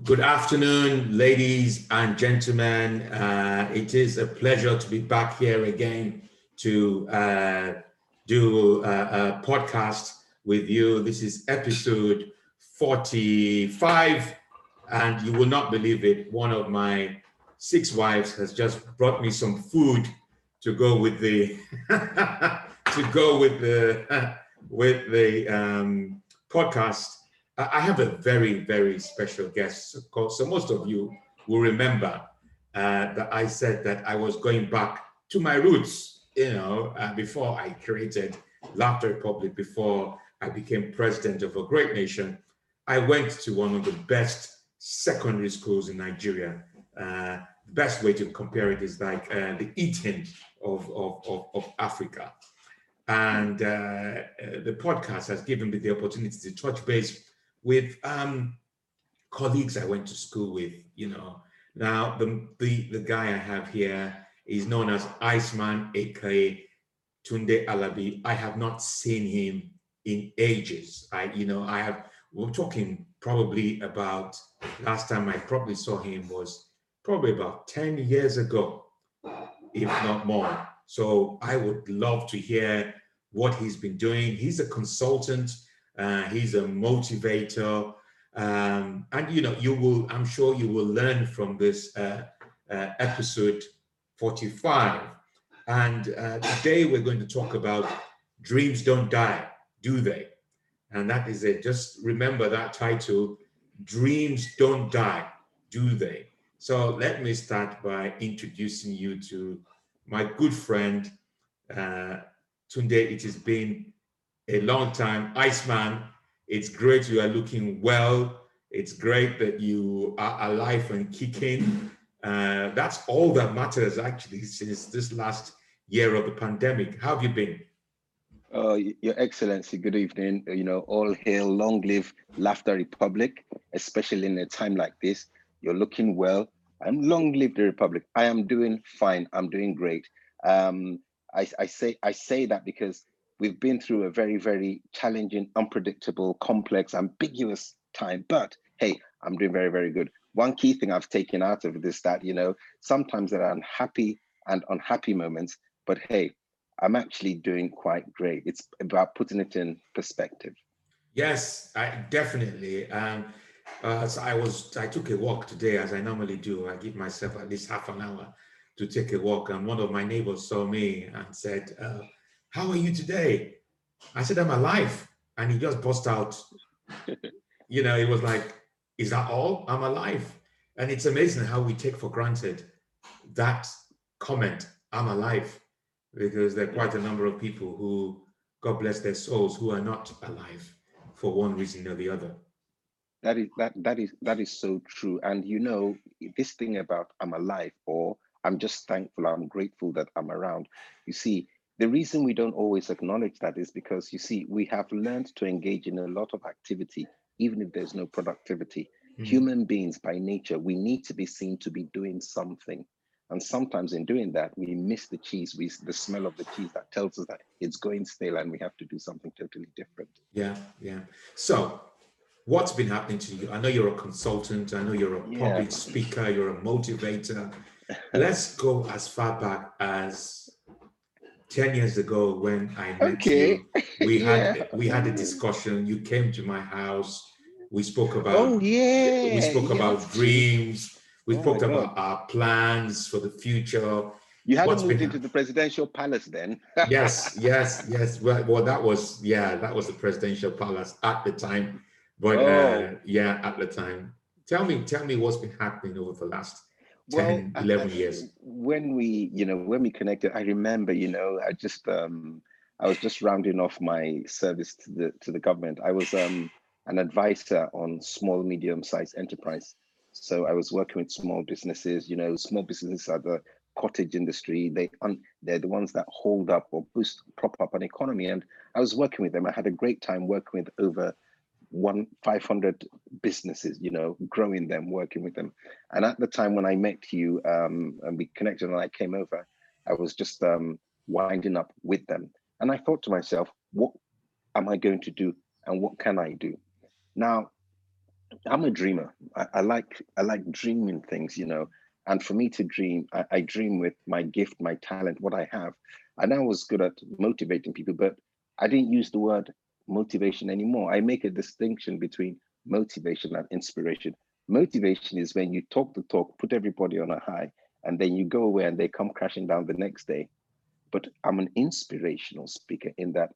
Good afternoon, ladies and gentlemen. Uh, it is a pleasure to be back here again to uh, do a, a, podcast with you. This is episode 45, and you will not believe it. One of my six wives has just brought me some food to go with the to go with the with the um, podcast I have a very, very special guest. So most of you will remember uh, that I said that I was going back to my roots, you know, uh, before I created Laughter Republic, before I became president of a great nation. I went to one of the best secondary schools in Nigeria. Uh, the best way to compare it is like uh, the Eton of, of, of, of Africa. And uh, uh, the podcast has given me the opportunity to touch base with um, colleagues I went to school with, you know. Now, the, the, the guy I have here is known as Iceman, aka Tunde Alabi. I have not seen him in ages. I, you know, I have, we're talking probably about, last time I probably saw him was probably about 10 years ago, if not more. So I would love to hear what he's been doing. He's a consultant uh, he's a motivator. Um, and you know, you will, I'm sure you will learn from this uh, uh, episode 45. And uh, today we're going to talk about dreams don't die, do they? And that is it. Just remember that title, Dreams Don't Die, Do They? So let me start by introducing you to my good friend, uh, Tunde. It has been a long time. Iceman, it's great you are looking well. It's great that you are alive and kicking. Uh, that's all that matters actually since this last year of the pandemic. How have you been? Uh, Your Excellency, good evening. You know, all hail, long live Laughter Republic, especially in a time like this. You're looking well. I'm long live the Republic. I am doing fine. I'm doing great. Um, I, I say I say that because We've been through a very, very challenging, unpredictable, complex, ambiguous time. But hey, I'm doing very, very good. One key thing I've taken out of this that, you know, sometimes there are unhappy and unhappy moments, but hey, I'm actually doing quite great. It's about putting it in perspective. Yes, I definitely. Um, uh, so I was, I took a walk today, as I normally do. I give myself at least half an hour to take a walk, and one of my neighbors saw me and said, uh, how are you today? I said, I'm alive. And he just burst out. you know, it was like, Is that all? I'm alive. And it's amazing how we take for granted that comment, I'm alive, because there are quite a number of people who, God bless their souls, who are not alive for one reason or the other. That is that that is that is so true. And you know, this thing about I'm alive or I'm just thankful, I'm grateful that I'm around. You see, the reason we don't always acknowledge that is because you see, we have learned to engage in a lot of activity, even if there's no productivity. Mm-hmm. Human beings by nature, we need to be seen to be doing something. And sometimes in doing that, we miss the cheese, we the smell of the cheese that tells us that it's going stale and we have to do something totally different. Yeah, yeah. So what's been happening to you? I know you're a consultant, I know you're a public yeah. speaker, you're a motivator. Let's go as far back as 10 years ago when I met okay. you, we yeah. had we had a discussion. You came to my house. We spoke about oh yeah. We spoke yeah. about dreams. We oh spoke about our plans for the future. You hadn't moved into the presidential palace then. yes, yes, yes. Well, well, that was yeah, that was the presidential palace at the time. But oh. uh, yeah, at the time. Tell me, tell me what's been happening over the last 10, well, 11 years? When we, you know, when we connected, I remember, you know, I just, um, I was just rounding off my service to the to the government. I was um, an advisor on small, medium-sized enterprise. So I was working with small businesses. You know, small businesses are the cottage industry. They un, they're the ones that hold up or boost, prop up an economy. And I was working with them. I had a great time working with over one 500 businesses you know growing them working with them and at the time when i met you um, and we connected and i came over i was just um, winding up with them and i thought to myself what am i going to do and what can i do now I'm a dreamer. I, I, like I like dreaming things, you know. And for me to dream, I, I, dream with my gift, my talent, what I have. And I was good at motivating people, but I didn't use the word motivation anymore. I make a distinction between motivation and inspiration. Motivation is when you talk the talk, put everybody on a high, and then you go away and they come crashing down the next day. But I'm an inspirational speaker in that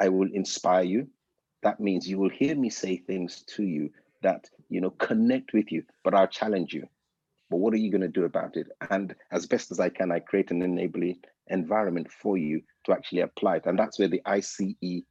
I will inspire you. That means you will hear me say things to you that you know connect with you, but I'll challenge you. But what are you going to do about it? And as best as I can, I create an enabling environment for you to actually apply it. And that's where the ICE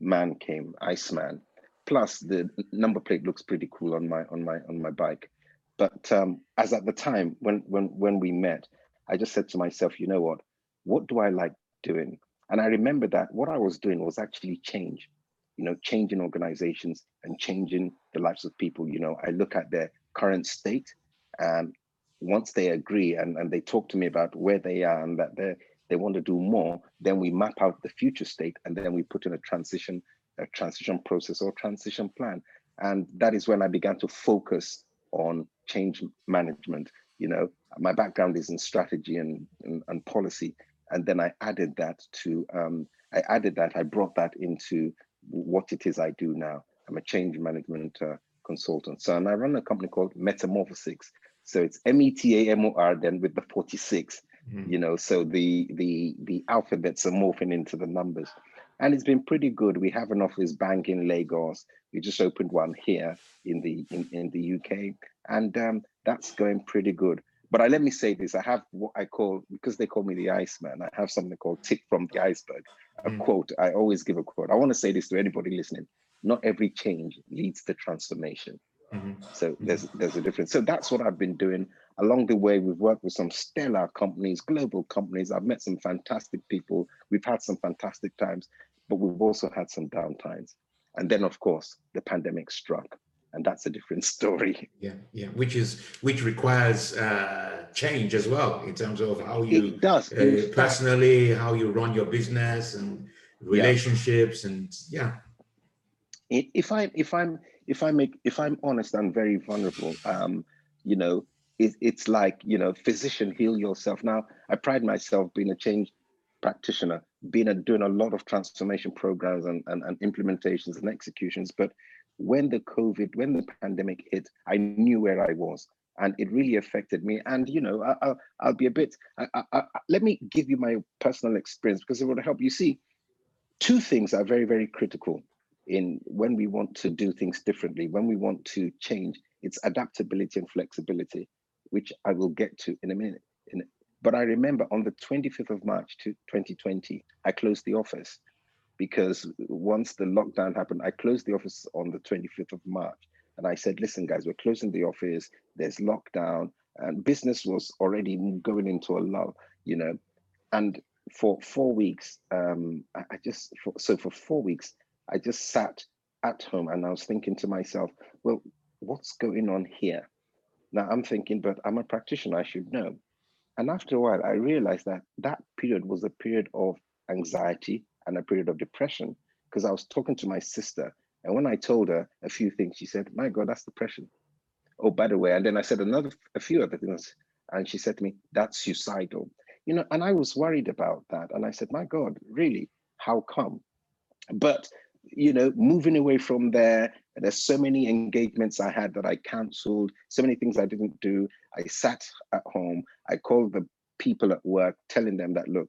man came, Iceman. Plus the number plate looks pretty cool on my on my on my bike. But um, as at the time when when when we met, I just said to myself, you know what? What do I like doing? And I remember that what I was doing was actually change, you know, changing organizations and changing the lives of people. You know, I look at their current state and once they agree and, and they talk to me about where they are and that they they want to do more, then we map out the future state and then we put in a transition, a transition process or transition plan. And that is when I began to focus on change management. You know, my background is in strategy and, and, and policy. And then I added that to, um, I added that, I brought that into what it is I do now. I'm a change management uh, consultant. So, and I run a company called Metamorphosics. So it's M-E-T-A-M-O-R, then with the 46, mm-hmm. you know, so the, the, the alphabets are morphing into the numbers. And it's been pretty good. We have an office bank in Lagos. We just opened one here in the in, in the UK. And um, that's going pretty good. But I, let me say this: I have what I call because they call me the Iceman. I have something called "tip from the iceberg." A mm. quote. I always give a quote. I want to say this to anybody listening: Not every change leads to transformation. Mm-hmm. So there's there's a difference. So that's what I've been doing along the way. We've worked with some stellar companies, global companies. I've met some fantastic people. We've had some fantastic times, but we've also had some downtimes. And then, of course, the pandemic struck and that's a different story. Yeah, yeah, which is which requires uh, change as well in terms of how you it does uh, personally, how you run your business and relationships, yeah. and yeah. If I if I'm if I make if I'm honest, I'm very vulnerable. Um, you know, it, it's like you know, physician, heal yourself. Now, I pride myself being a change practitioner, being a, doing a lot of transformation programs and, and, and implementations and executions, but when the COVID, when the pandemic hit, I knew where I was and it really affected me. And, you know, I, will be a bit, I, I, let me give you my personal experience because it will help you see two things are very, very critical in when we want to do things differently, when we want to change, it's adaptability and flexibility, which I will get to in a minute. In, but I remember on the 25th of March to 2020, I closed the office because once the lockdown happened, I closed the office on the 25th of March. And I said, listen, guys, we're closing the office, there's lockdown, and business was already going into a lull, you know. And for four weeks, um, I, I just, for, so for four weeks, I just sat at home and I was thinking to myself, well, what's going on here? Now I'm thinking, but I'm a practitioner, I should know. And after a while, I realized that that period was a period of anxiety, and a period of depression because I was talking to my sister. And when I told her a few things, she said, My God, that's depression. Oh, by the way, and then I said another a few other things. And she said to me, That's suicidal. You know, and I was worried about that. And I said, My God, really? How come? But you know, moving away from there, there's so many engagements I had that I canceled, so many things I didn't do. I sat at home, I called the people at work, telling them that, look,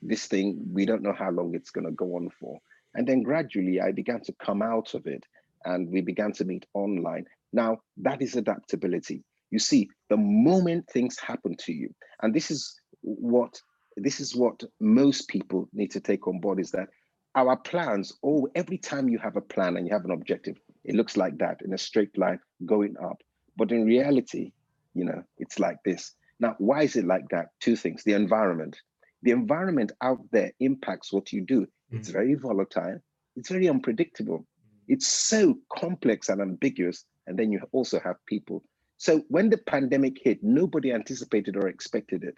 this thing, we don't know how long it's going to go on for. And then gradually I began to come out of it and we began to meet online. Now, that is adaptability. You see, the moment things happen to you, and this is what this is what most people need to take on board is that our plans, oh, every time you have a plan and you have an objective, it looks like that in a straight line going up. But in reality, you know, it's like this. Now, why is it like that? Two things the environment the environment out there impacts what you do. It's very volatile, it's very unpredictable, it's so complex and ambiguous. And then you also have people. So when the pandemic hit, nobody anticipated or expected it.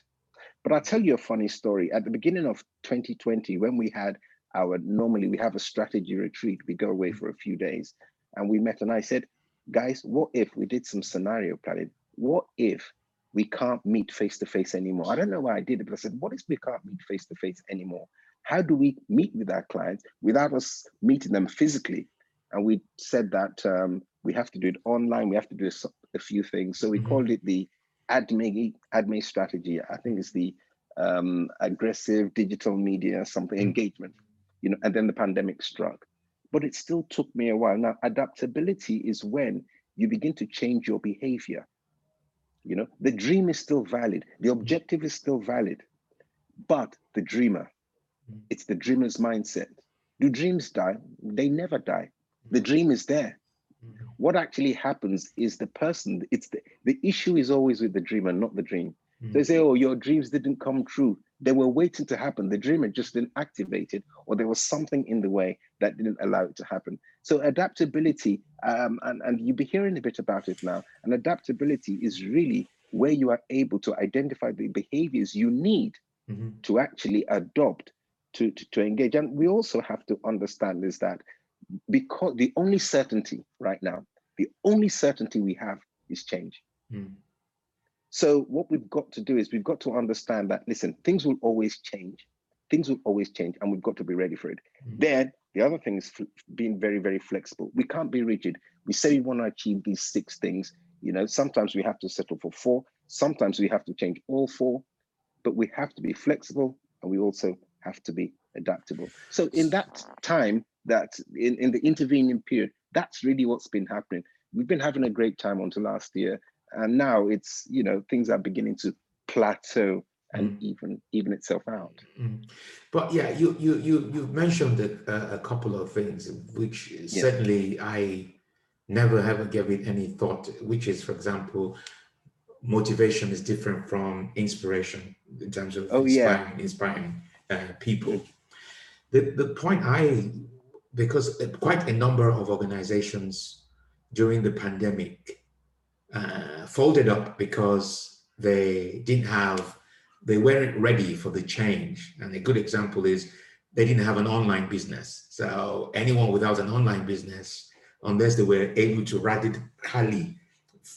But I'll tell you a funny story. At the beginning of 2020, when we had our normally we have a strategy retreat, we go away mm-hmm. for a few days, and we met, and I said, guys, what if we did some scenario planning? What if we can't meet face to face anymore? I don't know why I did it, but I said, what if we can't meet face to face anymore? How do we meet with our clients without us meeting them physically? And we said that um, we have to do it online. We have to do a, a few things. So we mm-hmm. called it the ADME, ADME strategy. I think it's the um, aggressive digital media, something mm-hmm. engagement, you know, and then the pandemic struck. But it still took me a while. Now, adaptability is when you begin to change your behavior. You know, the dream is still valid, the mm-hmm. objective is still valid, but the dreamer, mm-hmm. it's the dreamer's mindset. Do dreams die? They never die. The dream is there. What actually happens is the person, it's the, the issue is always with the dreamer, not the dream. They say, oh, your dreams didn't come true. They were waiting to happen. The dreamer just didn't activate it, or there was something in the way that didn't allow it to happen. So adaptability, um, and, and you'll be hearing a bit about it now, and adaptability is really where you are able to identify the behaviors you need mm-hmm. to actually adopt to, to, to engage. And we also have to understand is that because the only certainty right now, the only certainty we have is change. Mm. So what we've got to do is we've got to understand that listen, things will always change. Things will always change, and we've got to be ready for it. Mm. Then the other thing is being very, very flexible. We can't be rigid. We say we want to achieve these six things. You know, sometimes we have to settle for four. Sometimes we have to change all four, but we have to be flexible, and we also have to be adaptable. So in that time, that in, in the intervening period, that's really what's been happening. We've been having a great time until last year, and now it's you know things are beginning to plateau and mm. even even itself out. Mm. But yeah, you you you you mentioned a, a couple of things which yeah. certainly I never ever gave it any thought. Which is, for example, motivation is different from inspiration in terms of oh, inspiring, yeah. inspiring uh, people. The the point I because quite a number of organizations during the pandemic uh, folded up because they didn't have, they weren't ready for the change. And a good example is they didn't have an online business. So anyone without an online business, unless they were able to radically,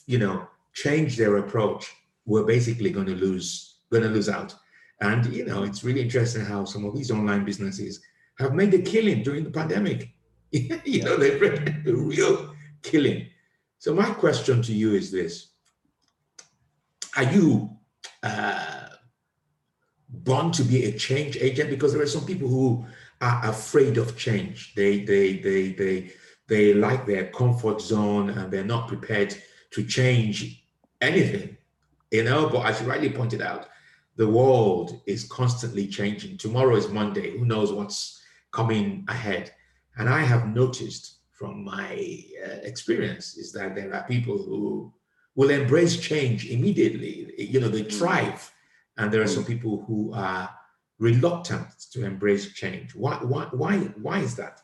you know, change their approach, were basically going to lose, going to lose out. And you know, it's really interesting how some of these online businesses have made a killing during the pandemic. you know, they've made a real killing. So my question to you is this: Are you uh, born to be a change agent? Because there are some people who are afraid of change. They they they they they like their comfort zone and they're not prepared to change anything. You know, but as you rightly pointed out, the world is constantly changing. Tomorrow is Monday. Who knows what's coming ahead. And I have noticed from my uh, experience is that there are people who will embrace change immediately. You know, they mm. thrive. And there are some mm. people who are reluctant to embrace change. Why, why, why, why is that?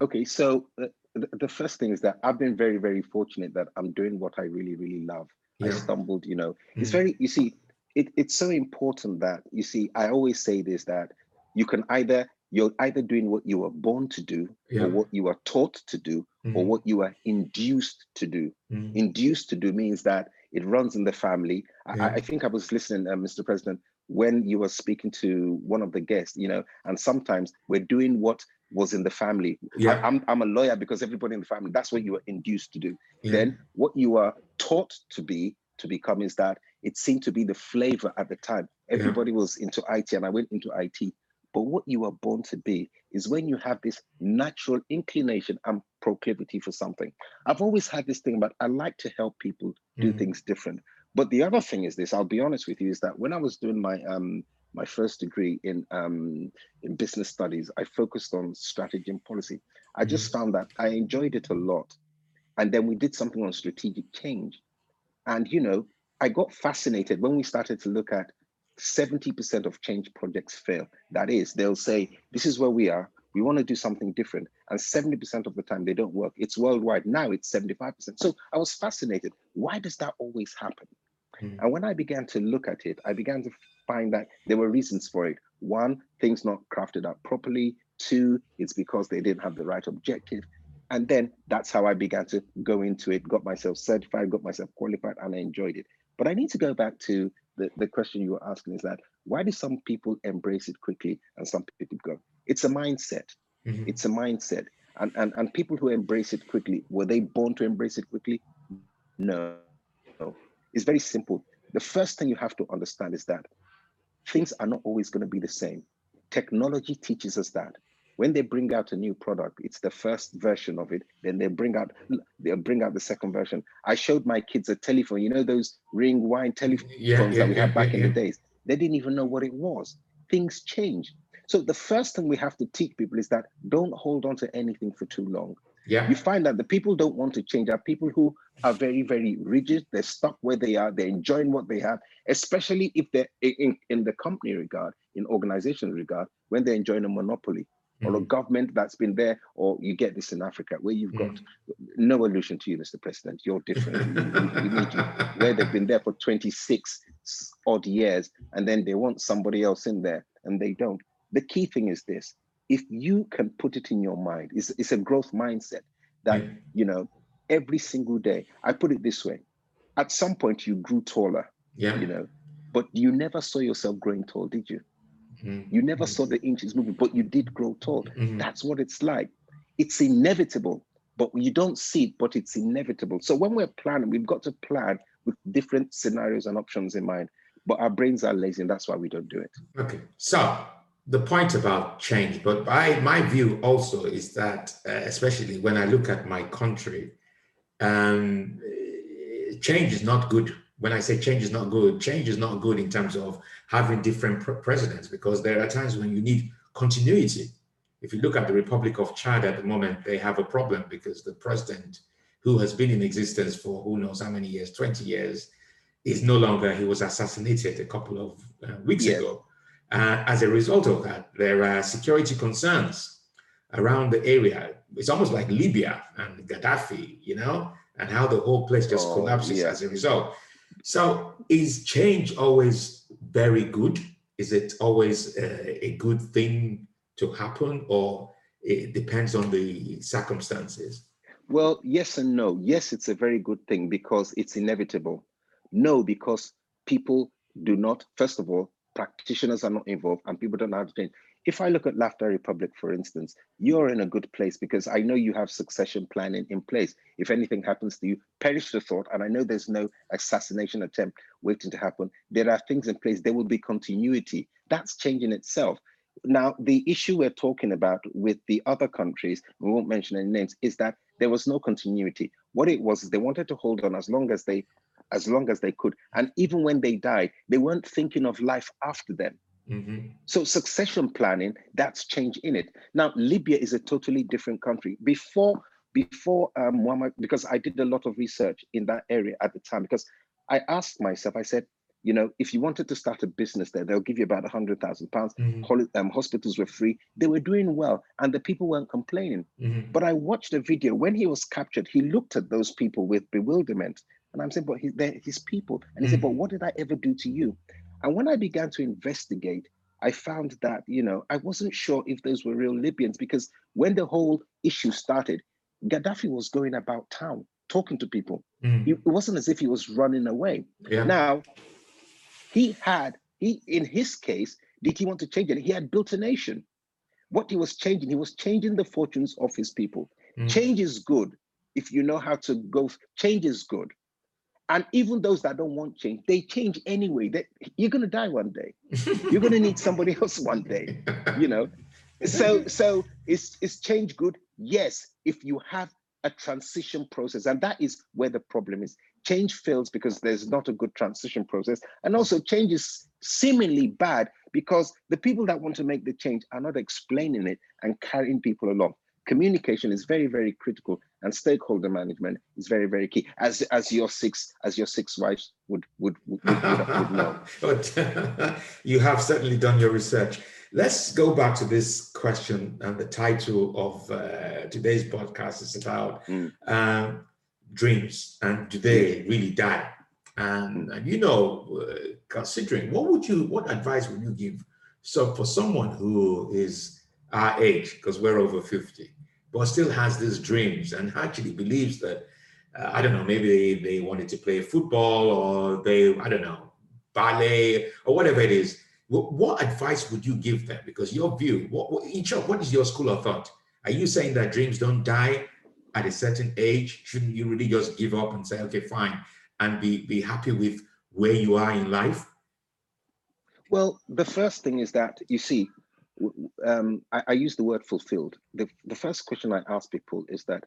Okay, so uh, the first thing is that I've been very, very fortunate that I'm doing what I really, really love. Yeah. I stumbled, you know, mm. it's very, you see, it, it's so important that, you see, I always say this that you can either you're either doing what you were born to do yeah. or what you are taught to do mm-hmm. or what you are induced to do mm-hmm. induced to do means that it runs in the family yeah. I, I, think i was listening uh, mr president when you were speaking to one of the guests you know and sometimes we're doing what was in the family yeah. I, am I'm, I'm a lawyer because everybody in the family that's what you were induced to do then what you are taught to be to become is that it seemed to be the flavor at the time everybody was into it and i went into it but what you are born to be is when you have this natural inclination and proclivity for something. I've always had this thing about I like to help people do mm things different. But the other thing is this, I'll be honest with you, is that when I was doing my um my first degree in um in business studies, I focused on strategy and policy. I mm just found that I enjoyed it a lot. And then we did something on strategic change. And you know, I got fascinated when we started to look at 70% of change projects fail. That is, they'll say, This is where we are. We want to do something different. And 70% of the time they don't work. It's worldwide. Now it's 75%. So I was fascinated. Why does that always happen? Mm. And when I began to look at it, I began to find that there were reasons for it. One, things not crafted out properly. Two, it's because they didn't have the right objective. And then that's how I began to go into it, got myself certified, got myself qualified, and I enjoyed it. But I need to go back to the, the question you were asking is that why do some people embrace it quickly and some people go? It's a mindset. Mm-hmm. It's a mindset. And, and and people who embrace it quickly, were they born to embrace it quickly? No. No. It's very simple. The first thing you have to understand is that things are not always going to be the same. Technology teaches us that when they bring out a new product, it's the first version of it. Then they bring out they'll bring out the second version. I showed my kids a telephone. You know those ring wine telephones yeah, yeah, that we had back yeah, in the days. They didn't even know what it was. Things change. So the first thing we have to teach people is that don't hold on to anything for too long. Yeah. You find that the people don't want to change are people who are very, very rigid. They're stuck where they are. They're enjoying what they have, especially if they're in, in the company regard, in organization regard, when they're enjoying a monopoly. Or a mm. government that's been there, or you get this in Africa where you've got mm. no allusion to you, Mr. President. You're different. we, we need you. Where they've been there for 26 odd years, and then they want somebody else in there, and they don't. The key thing is this if you can put it in your mind, it's, it's a growth mindset that, you know, every single day, I put it this way at some point you grew taller, yeah. you know, but you never saw yourself growing tall, did you? Mm-hmm. You never mm-hmm. saw the inches moving, but you did grow tall. Mm-hmm. That's what it's like. It's inevitable, but you don't see it, but it's inevitable. So when we're planning, we've got to plan with different scenarios and options in mind, but our brains are lazy, and that's why we don't do it. Okay. So the point about change, but my, my view also is that, uh, especially when I look at my country, um, change is not good. When I say change is not good, change is not good in terms of having different presidents, because there are times when you need continuity. If you look at the Republic of Chad at the moment, they have a problem because the president, who has been in existence for who knows how many years, 20 years, is no longer, he was assassinated a couple of uh, weeks ago uh, as a result of that, there are security concerns around the area. It's almost like Libya and Gaddafi, you know, and how the whole place just oh, collapses yeah. as a result. So, is change always very good? Is it always a, a good thing to happen, or it depends on the circumstances? Well, yes and no. Yes, it's a very good thing because it's inevitable. No, because people do not, first of all, practitioners are not involved and people don't how to change. If I look at Laughter Republic, for instance, you're in a good place because I know you have succession planning in place. If anything happens to you, perish the thought, and I know there's no assassination attempt waiting to happen. There are things in place, there will be continuity. That's changing itself. Now, the issue we're talking about with the other countries, we won't mention any names, is that there was no continuity. What it was is they wanted to hold on as long as they as long as they could. And even when they died, they weren't thinking of life after them. Mm-hmm. So succession planning, that's change in it. Now, Libya is a totally different country. Before, before um, Muammar, because I did a lot of research in that area at the time, because I asked myself, I said, you know, if you wanted to start a business there, they'll give you about a hundred thousand pounds. Mm-hmm. Um, hospitals were free. They were doing well, and the people weren't complaining. Mm-hmm. But I watched a video when he was captured. He looked at those people with bewilderment, and I'm saying, but he, they're his people. And he mm. said, but what did I ever do to you? And when I began to investigate, I found that, you know, I wasn't sure if those were real Libyans because when the whole issue started, Gaddafi was going about town talking to people. Mm. It wasn't as if he was running away. Yeah. Now, he had, he in his case, did he want to change it? He had built a nation. What he was changing, he was changing the fortunes of his people. Mm. Change is good if you know how to go. Change is good. And even those that don't want change, they change anyway. That you're gonna die one day. You're gonna need somebody else one day. You know. So so is is change good? Yes, if you have a transition process, and that is where the problem is. Change fails because there's not a good transition process, and also change is seemingly bad because the people that want to make the change are not explaining it and carrying people along communication is very, very critical and stakeholder management is very, very key, as as your six as your six wives would would, would, would, would know. but you have certainly done your research. Let's go back to this question and the title of uh, today's podcast is about mm. uh, dreams and do they really die? And, and you know, uh, considering what would you, what advice would you give? So for someone who is our age, because we're over 50, but still has these dreams and actually believes that uh, I don't know, maybe they, they wanted to play football or they, I don't know, ballet or whatever it is. What, what advice would you give them? Because your view, what, what, each of, what is your school of thought? Are you saying that dreams don't die at a certain age? Shouldn't you really just give up and say, okay, fine, and be, be happy with where you are in life? Well, the first thing is that you see, um, I, I, use the word fulfilled. The, the first question I ask people is that,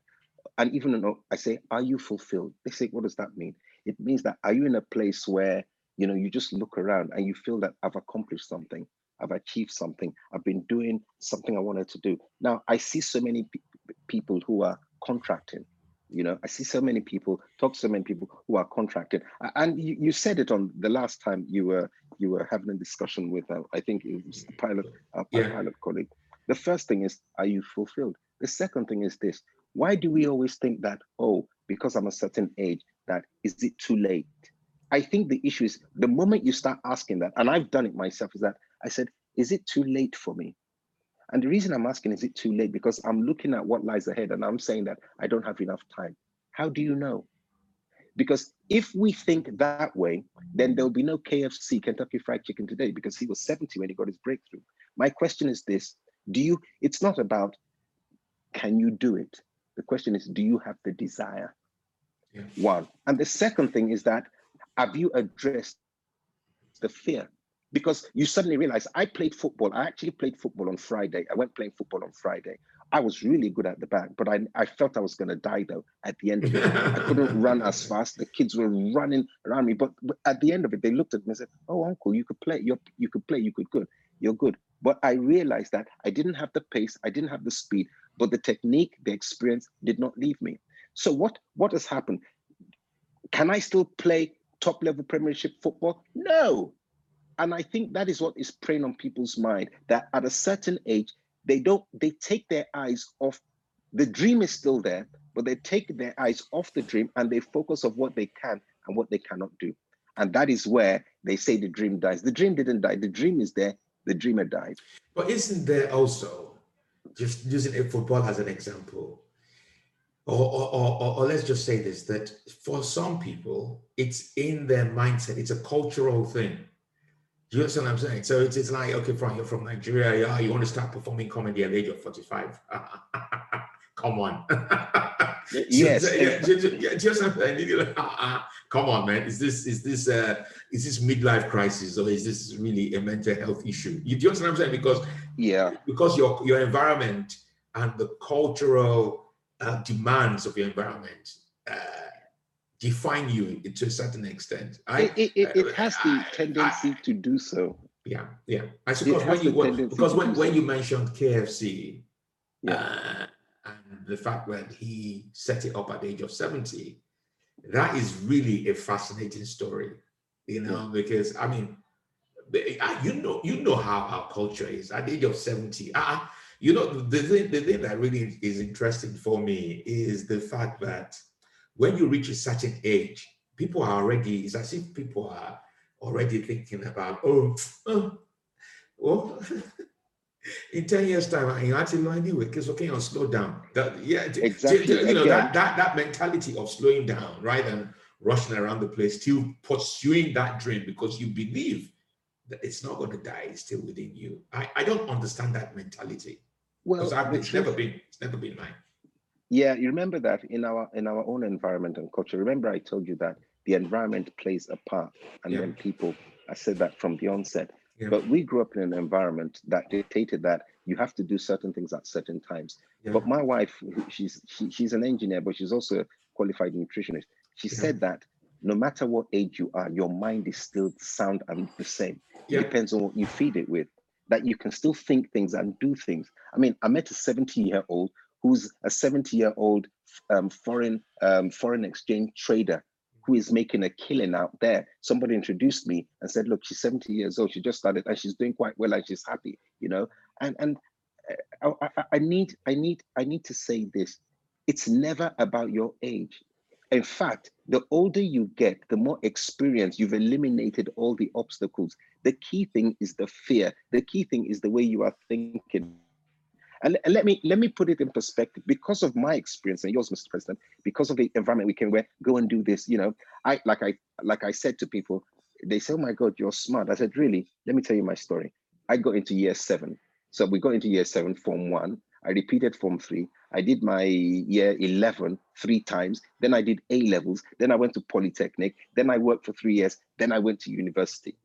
and even I say, Are you fulfilled? They say, What does that mean? It means that are you in a place where you know you just look around and you feel that I've accomplished something, I've achieved something, I've been doing something I wanted to do. Now I see so many pe people who are contracting, you know, I see so many people talk to so many people who are contracted, and you, you said it on the last time you were you were having a discussion with uh, I think it was the pilot uh, yeah. pilot colleague. The first thing is, are you fulfilled? The second thing is this: why do we always think that oh, because I'm a certain age, that is it too late? I think the issue is the moment you start asking that, and I've done it myself, is that I said, is it too late for me? And the reason I'm asking, is it too late? Because I'm looking at what lies ahead and I'm saying that I don't have enough time. How do you know? Because if we think that way, then there'll be no KFC, Kentucky Fried Chicken today, because he was 70 when he got his breakthrough. My question is this do you, it's not about can you do it? The question is, do you have the desire? Yeah. One. And the second thing is that have you addressed the fear? Because you suddenly realize I played football. I actually played football on Friday. I went playing football on Friday. I was really good at the back, but I, I felt I was going to die though at the end of it. I couldn't run as fast. The kids were running around me, but, but, at the end of it, they looked at me and said, "Oh, uncle, you could play. You you could play. You could good. You're good." But I realized that I didn't have the pace. I didn't have the speed, but the technique, the experience did not leave me. So what what has happened? Can I still play top level Premiership football? No, and I think that is what is preying on people's mind that at a certain age, they don't, they take their eyes off. The dream is still there, but they take their eyes off the dream and they focus on what they can and what they cannot do. And that is where they say the dream dies. The dream didn't die. The dream is there. The dreamer died. But isn't there also, just using a football as an example, or, or, or, or, let's just say this that for some people, it's in their mindset, it's a cultural thing. Do you understand what I'm saying? So it's, it's like, okay, fine, you're from Nigeria, yeah, you want to start performing comedy at the age of 45. Come on. yes. So, yeah, just, like, come on, man. Is this is this uh is this midlife crisis or is this really a mental health issue? You do you understand what I'm saying? Because yeah, because your your environment and the cultural uh, demands of your environment uh, define you to a certain extent. I, it, it, it has the tendency I, to do so. Yeah, yeah. I suppose when you when, because when, when you mentioned KFC, yeah. Uh, and the fact that he set it up at the age of 70, that is really a fascinating story, you know, yeah. because I mean, you know, you know how our culture is at the age of 70. Uh, you know, the thing, the thing that really is interesting for me is the fact that when you reach a certain age, people are already, it's as if people are already thinking about, oh, oh well, oh. in 10 years' time, you actually know anyway, because okay, I'll slow down. That, yeah, exactly. You know, that, that, that mentality of slowing down rather than rushing around the place, still pursuing that dream because you believe that it's not going to die, it's still within you. I, I don't understand that mentality. Well, because it's never been, it's never been mine. Yeah, you remember that in our in our own environment and culture. Remember, I told you that the environment plays a part, and yeah. then people. I said that from the onset. Yeah. But we grew up in an environment that dictated that you have to do certain things at certain times. Yeah. But my wife, she's she, she's an engineer, but she's also a qualified nutritionist. She said that no matter what age you are, your mind is still sound and the same. It depends on what you feed it with. That you can still think things and do things. I mean, I met a 70 year old who's a 70 year old um, foreign um, foreign exchange trader who is making a killing out there. Somebody introduced me and said, "Look, she's 70 years old. She just started and she's doing quite well and she's happy." You know, and and uh, I, I, I need I need I need to say this: it's never about your age. In fact, the older you get, the more experience you've eliminated all the obstacles. The key thing is the fear. The key thing is the way you are thinking And, let me let me put it in perspective. Because of my experience and yours, Mr. President, because of the environment we can wear, go and do this. You know, I like I like I said to people, they say, "Oh my God, you're smart." I said, "Really? Let me tell you my story. I got into year seven. So we got into year seven, form one. I repeated form three. I did my year 11 three times. Then I did A levels. Then I went to Polytechnic. Then I worked for three years. Then I went to university.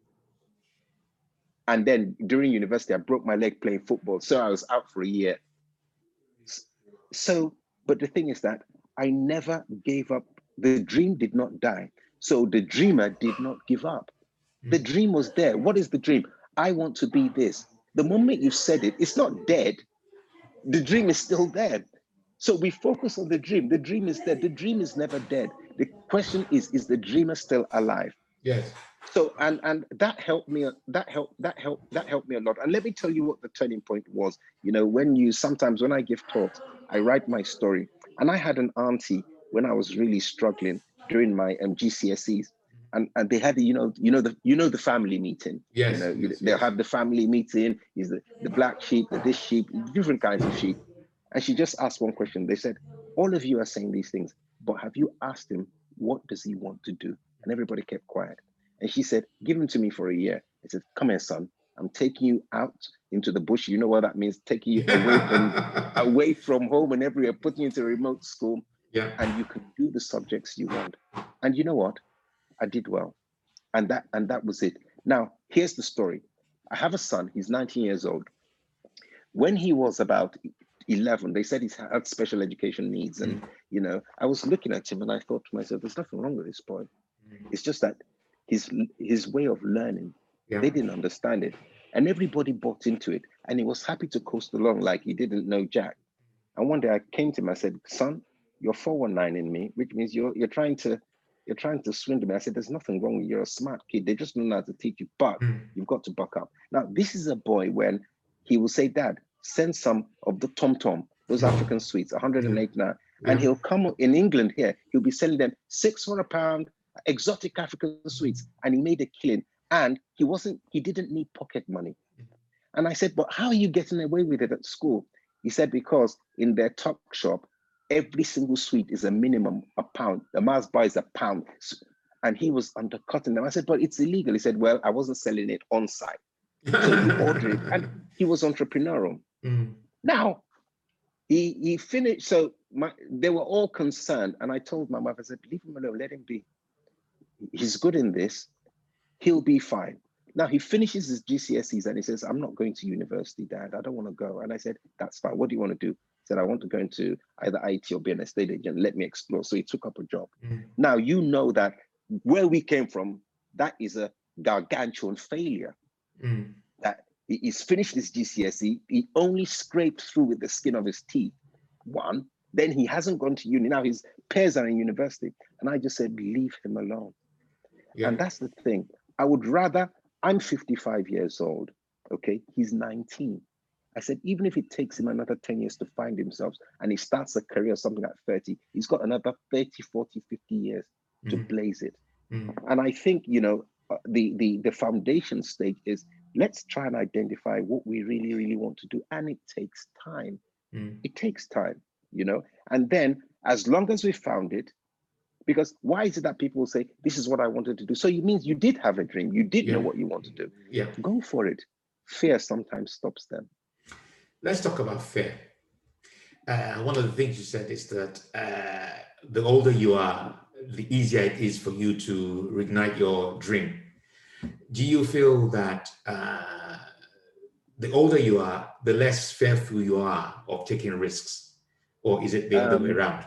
And then during university, I broke my leg playing football. So I was out for a year. So, but the thing is that I never gave up. The dream did not die. So the dreamer did not give up. The hmm. dream was there. What is the dream? I want to be this. The moment you said it, it's not dead. The dream is still there. So we focus on the dream. The dream is dead. The dream is never dead. The question is, is the dreamer still alive? Yes. So and and that helped me. That helped. That helped. That helped me a lot. And let me tell you what the turning point was. You know, when you sometimes when I give talks, I write my story. And I had an auntie when I was really struggling during my um, GCSEs, and and they had you know you know the you know the family meeting. Yes. You know yes, they'll yes. have the family meeting. Is the the black sheep, the this sheep, different kinds of sheep. And she just asked one question. They said, All of you are saying these things, but have you asked him what does he want to do? And everybody kept quiet. And she said, Give him to me for a year. I said, Come here, son. I'm taking you out into the bush. You know what that means? Taking you away from away from home and everywhere, putting you into a remote school, yeah. and you can do the subjects you want. And you know what? I did well. And that and that was it. Now, here's the story. I have a son, he's 19 years old. When he was about 11 they said he's had special education needs and mm. you know i was looking at him and i thought to myself there's nothing wrong with this boy mm. it's just that his his way of learning. Yeah. they didn't understand it. And everybody bought into it. And he was happy to coast along like he didn't know jack. And one day i came to him i said son you're 419 in me which means you're you're trying to you're trying to swindle me. I said there's nothing wrong with you. You're a smart kid. They just know how to teach you but Mm. you've got to buck up. Now this is a boy when he will say dad send some of the tom tom those african sweets 108 now and he'll come in england here. He'll be selling them six for a pound exotic african sweets and he made a killing. And he wasn't he didn't need pocket money. And i said but how are you getting away with it at school? He said because in their top shop every single sweet is a minimum a pound. The mass buys a pound. And he was undercutting them. I said but it's illegal. He said well i wasn't selling it on site. So you order it and he was entrepreneurial. Mm. now he he finished so my they were all concerned and i told my wife i said leave him alone let him be he's good in this he'll be fine now he finishes his gcse's and he says i'm not going to university dad i don't want to go and i said that's fine what do you want to do he said i want to go into either it or be an estate agent let me explore so he took up a job Mm. now you know that where we came from that is a gargantuan failure Mm. that he's finished his GCSE. He only scraped through with the skin of his teeth. One, then he hasn't gone to uni. Now his peers are in university. And I just said, leave him alone. Yeah. And that's the thing. I would rather, I'm 55 years old. Okay. He's 19. I said, even if it takes him another 10 years to find himself and he starts a career or something at 30, he's got another 30, 40, 50 years to Mm. blaze it. Mm. And I think, you know, uh, the, the, the foundation stage is let's try and identify what we really, really want to do. And it takes time. Mm. It takes time, you know. And then as long as we found it, because why is it that people say, this is what I wanted to do? So it means you did have a dream, you did know what you want to do. Yeah. Go for it. Fear sometimes stops them. Let's talk about fear. Uh, one of the things you said is that uh, the older you are, the easier it is for you to reignite your dream. Do you feel that uh, the older you are, the less fearful you are of taking risks? Or is it the other way Um, around?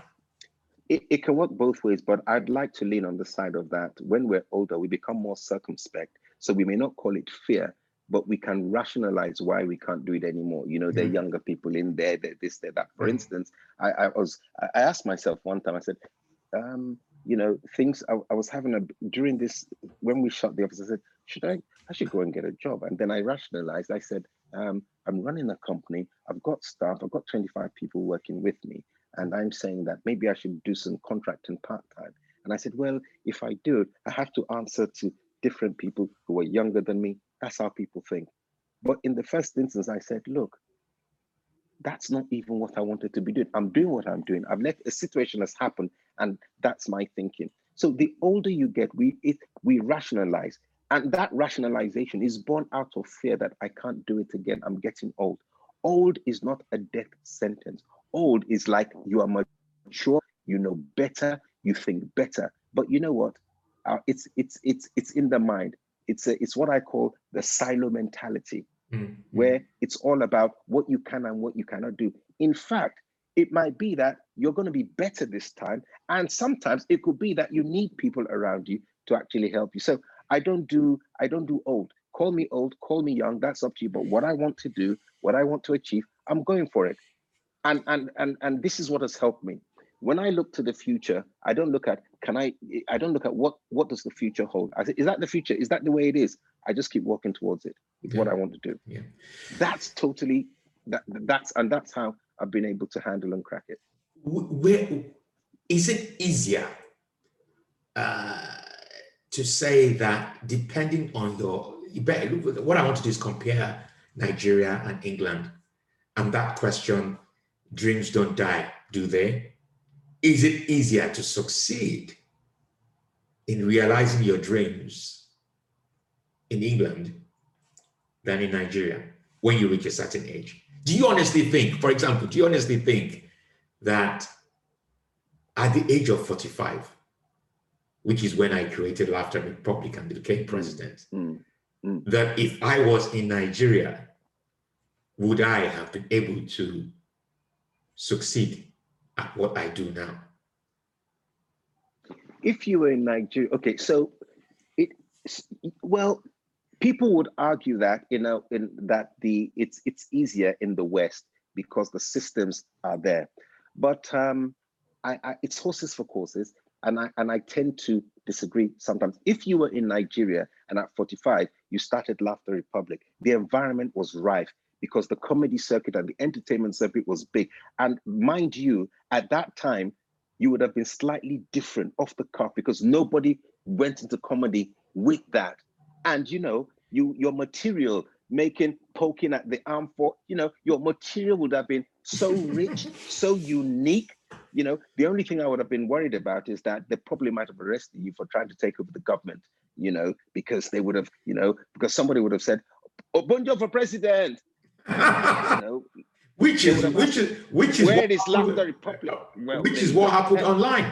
It, it can work both ways, but I'd like to lean on the side of that. When we're older, we become more circumspect. So we may not call it fear, but we can rationalize why we can't do it anymore. You know, there are younger people in there, there this, there, that. For Mhm. instance, I, I was I I asked myself one time, I said, um, you know, things I, I was having a during this when we shut the office, I said, should I I should go and get a job? And then I rationalized, I said, um, I'm running a company, I've got staff, I've got 25 people working with me. And I'm saying that maybe I should do some contracting part-time. And I said, well, if I do, I have to answer to different people who are younger than me. That's how people think. But in the first instance, I said, look, that's not even what I wanted to be doing. I'm doing what I'm doing. I've let a situation has happened, and that's my thinking. So the older you get, we it, we rationalize, and that rationalization is born out of fear that I can't do it again. I'm getting old. Old is not a death sentence. Old is like you are mature, you know better, you think better. But you know what? Uh, it's it's it's it's in the mind. It's a, it's what I call the silo mentality mm-hmm. where it's all about what you can and what you cannot do. In fact, it might be that you're going to be better this time. And sometimes it could be that you need people around you to actually help you. So I don't do, I don't do old. Call me old, call me young, that's up to you. But what I want to do, what I want to achieve, I'm going for it. And and and and this is what has helped me. When I look to the future, I don't look at can I I don't look at what what does the future hold. I say, is that the future? Is that the way it is? I just keep walking towards it with yeah. what I want to do. Yeah. That's totally that that's and that's how I've been able to handle and crack it. Where is it easier uh, to say that depending on your what I want to do is compare Nigeria and England, and that question: dreams don't die, do they? Is it easier to succeed in realizing your dreams in England than in Nigeria when you reach a certain age. Do you honestly think, for example, do you honestly think that at the age of 45, which is when I created Laughter Republic and became president, mm, mm. that if I was in Nigeria, would I have been able to succeed at what I do now? If you were in Nigeria, okay, so it well, people would argue that you know in that the it's it's easier in the west because the systems are there. But um I, I it's horses for courses and i and i tend to disagree sometimes. If you were in nigeria and at 45 you started laughter republic. The environment was rife because the comedy circuit and the entertainment circuit was big. And mind you at that time you would have been slightly different off the cuff because nobody went into comedy with that. And you know you your material making poking at the arm for you know your material would have been so rich so unique. You know the only thing i would have been worried about is that they probably might have arrested you for trying to take over the government you know because they would have you know because somebody would have said Ogbonjo for president know which is which is which is where what is laughter republic well, which is what happened online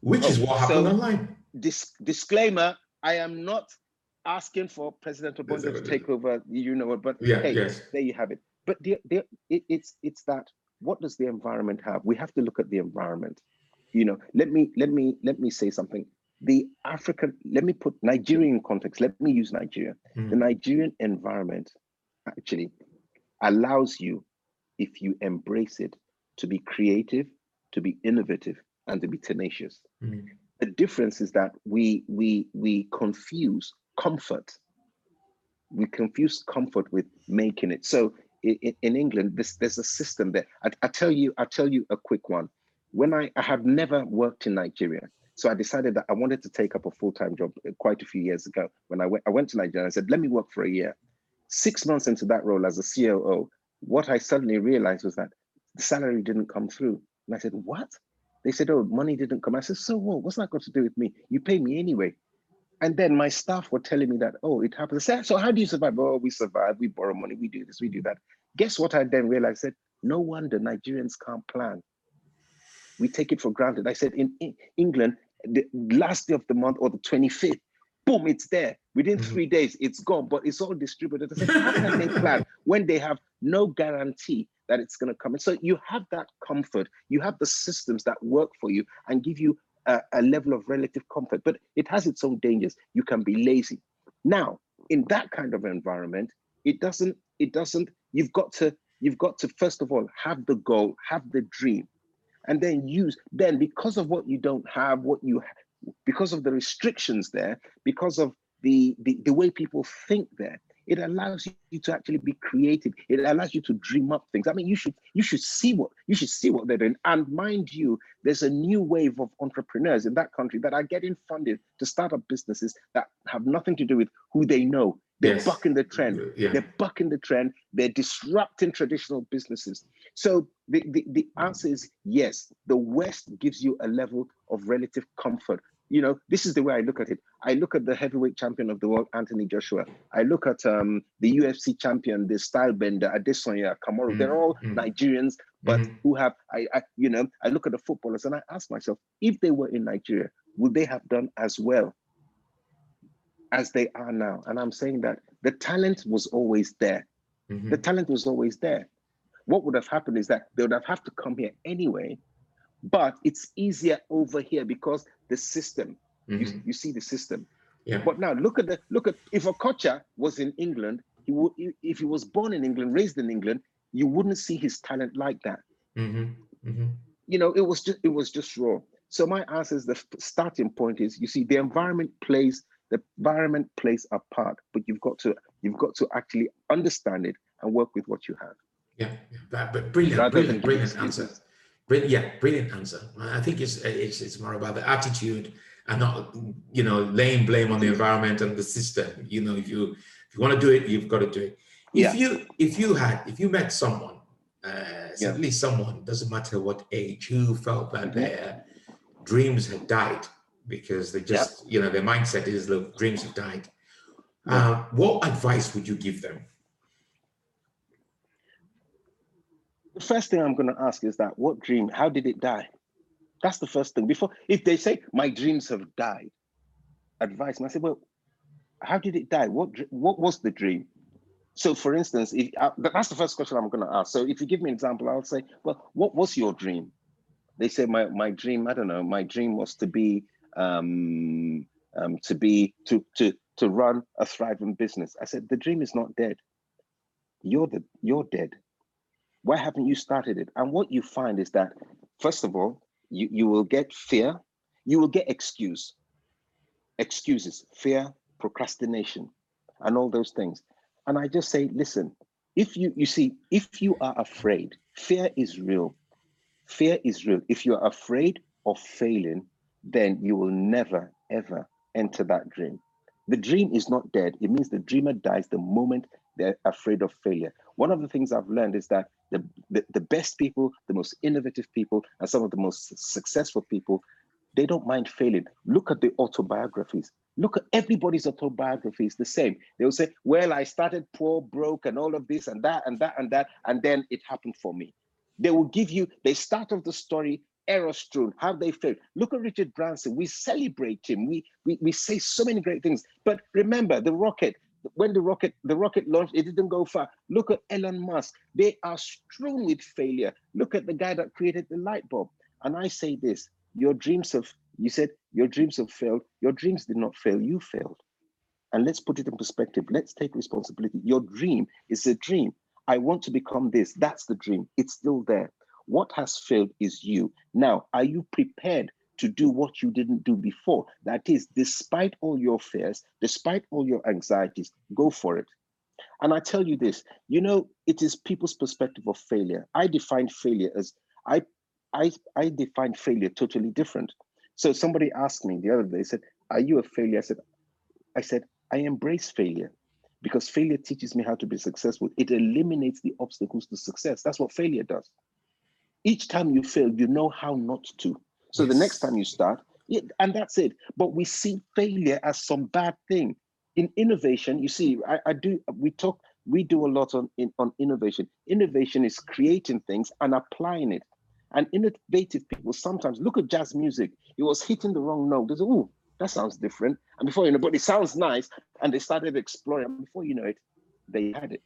which oh, is what happened so, online Dis- disclaimer i am not asking for President Ogbonjo to take over, you know, what, but yeah, hey, yes. there you have it. But the, the, it, it's it's that what does the environment have? We have to look at the environment. You know, let me let me let me say something. The African, let me put Nigerian context. Let me use Nigeria. Mm. The Nigerian environment actually allows you, if you embrace it, to be creative, to be innovative, and to be tenacious. Mm. The difference is that we we we confuse comfort. We confuse comfort with making it. So in, in England, this, there's a system there. I, I tell you, I tell you a quick one. When I, I have never worked in Nigeria, so I decided that I wanted to take up a full-time job quite a few years ago. When I went, I went to Nigeria, I said, let me work for a year. Six months into that role as a COO, what I suddenly realized was that the salary didn't come through. And I said, what? They said, oh, money didn't come. I said, so what? What's that got to do with me? You pay me anyway. And then my staff were telling me that, oh, it happens. Said, so how do you survive? Oh, we survive, we borrow money, we do this, we do that. Guess what I then realized? I said, no wonder Nigerians can't plan. We take it for granted. I said, in, in England, the last day of the month or the 25th, boom, it's there. Within mm-hmm. three days, it's gone, but it's all distributed. I said, how can they plan when they have no guarantee that it's going to come in? So you have that comfort, you have the systems that work for you and give you a, a level of relative comfort, but it has its own dangers. You can be lazy. Now, in that kind of environment, it doesn't, it doesn't, you've got to, you've got to, first of all, have the goal, have the dream, and then use, then because of what you don't have, what you, because of the restrictions there, because of the, the, the way people think there, it allows you to actually be creative. It allows you to dream up things. I mean, you should you should see what you should see what they're doing. And mind you, there's a new wave of entrepreneurs in that country that are getting funded to start up businesses that have nothing to do with who they know. They're yes. bucking the trend. Yeah. They're bucking the trend. They're disrupting traditional businesses. So the, the, the answer is yes. The West gives you a level of relative comfort. You know, this is the way I look at it. I look at the heavyweight champion of the world, Anthony Joshua. I look at um, the UFC champion, the style bender, Adesanya, Kamaru. Mm-hmm. They're all mm-hmm. Nigerians, but mm-hmm. who have I, I, you know, I look at the footballers and I ask myself, if they were in Nigeria, would they have done as well as they are now? And I'm saying that the talent was always there. Mm-hmm. The talent was always there. What would have happened is that they would have had to come here anyway, but it's easier over here because the system. Mm-hmm. You, you see the system. Yeah. But now look at the look at if Okocha was in England, he would if he was born in England, raised in England, you wouldn't see his talent like that. Mm-hmm. Mm-hmm. You know, it was just it was just raw. So my answer is the starting point is you see the environment plays the environment plays a part, but you've got to you've got to actually understand it and work with what you have. Yeah, yeah. but brilliant, brilliant, brilliant answer. Brilliant, yeah, brilliant answer. I think it's, it's it's more about the attitude and not you know laying blame on the environment and the system. You know, if you if you want to do it, you've got to do it. If yeah. you if you had if you met someone, uh, certainly yeah. someone doesn't matter what age, who felt that mm-hmm. their dreams had died because they just yep. you know their mindset is the dreams have died. Uh, what advice would you give them? First thing I'm going to ask is that what dream? How did it die? That's the first thing. Before, if they say my dreams have died, advice, and I say, well, how did it die? What what was the dream? So, for instance, if uh, that's the first question I'm going to ask. So, if you give me an example, I'll say, well, what was your dream? They say my my dream. I don't know. My dream was to be um, um, to be to to to run a thriving business. I said the dream is not dead. You're the you're dead. Why haven't you started it? And what you find is that first of all, you you will get fear, you will get excuse, excuses, fear, procrastination, and all those things. And I just say, listen, if you you see, if you are afraid, fear is real. Fear is real. If you're afraid of failing, then you will never, ever enter that dream. The dream is not dead. It means the dreamer dies the moment they're afraid of failure. One of the things I've learned is that the, the, the best people, the most innovative people, and some of the most successful people, they don't mind failing. Look at the autobiographies. Look at everybody's autobiography is the same. They will say, Well, I started poor, broke, and all of this and that and that and that, and then it happened for me. They will give you, they start off the story error strewn, how they failed. Look at Richard Branson. We celebrate him. We, we we say so many great things. But remember, the rocket, when the rocket the rocket launched, it didn't go far. Look at Elon Musk. They are strewn with failure. Look at the guy that created the light bulb. And I say this: your dreams have. You said your dreams have failed. Your dreams did not fail. You failed. And let's put it in perspective. Let's take responsibility. Your dream is a dream. I want to become this. That's the dream. It's still there. What has failed is you. Now, are you prepared to do what you didn't do before? That is, despite all your fears, despite all your anxieties, go for it. And I tell you this, you know, it is people's perspective of failure. I define failure as I I I define failure totally different. So somebody asked me the other day, said, Are you a failure? I said, I said, I embrace failure because failure teaches me how to be successful. It eliminates the obstacles to success. That's what failure does each time you fail, you know how not to. So yes. the next time you start, yeah, and that's it. But we see failure as some bad thing. In innovation, you see, I, I do we talk, we do a lot on in, on innovation. Innovation is creating things and applying it. And innovative people sometimes look at jazz music. It was hitting the wrong note. They say, oh, that sounds different. And before you know, but it sounds nice. And they started exploring. And before you know it, they had it.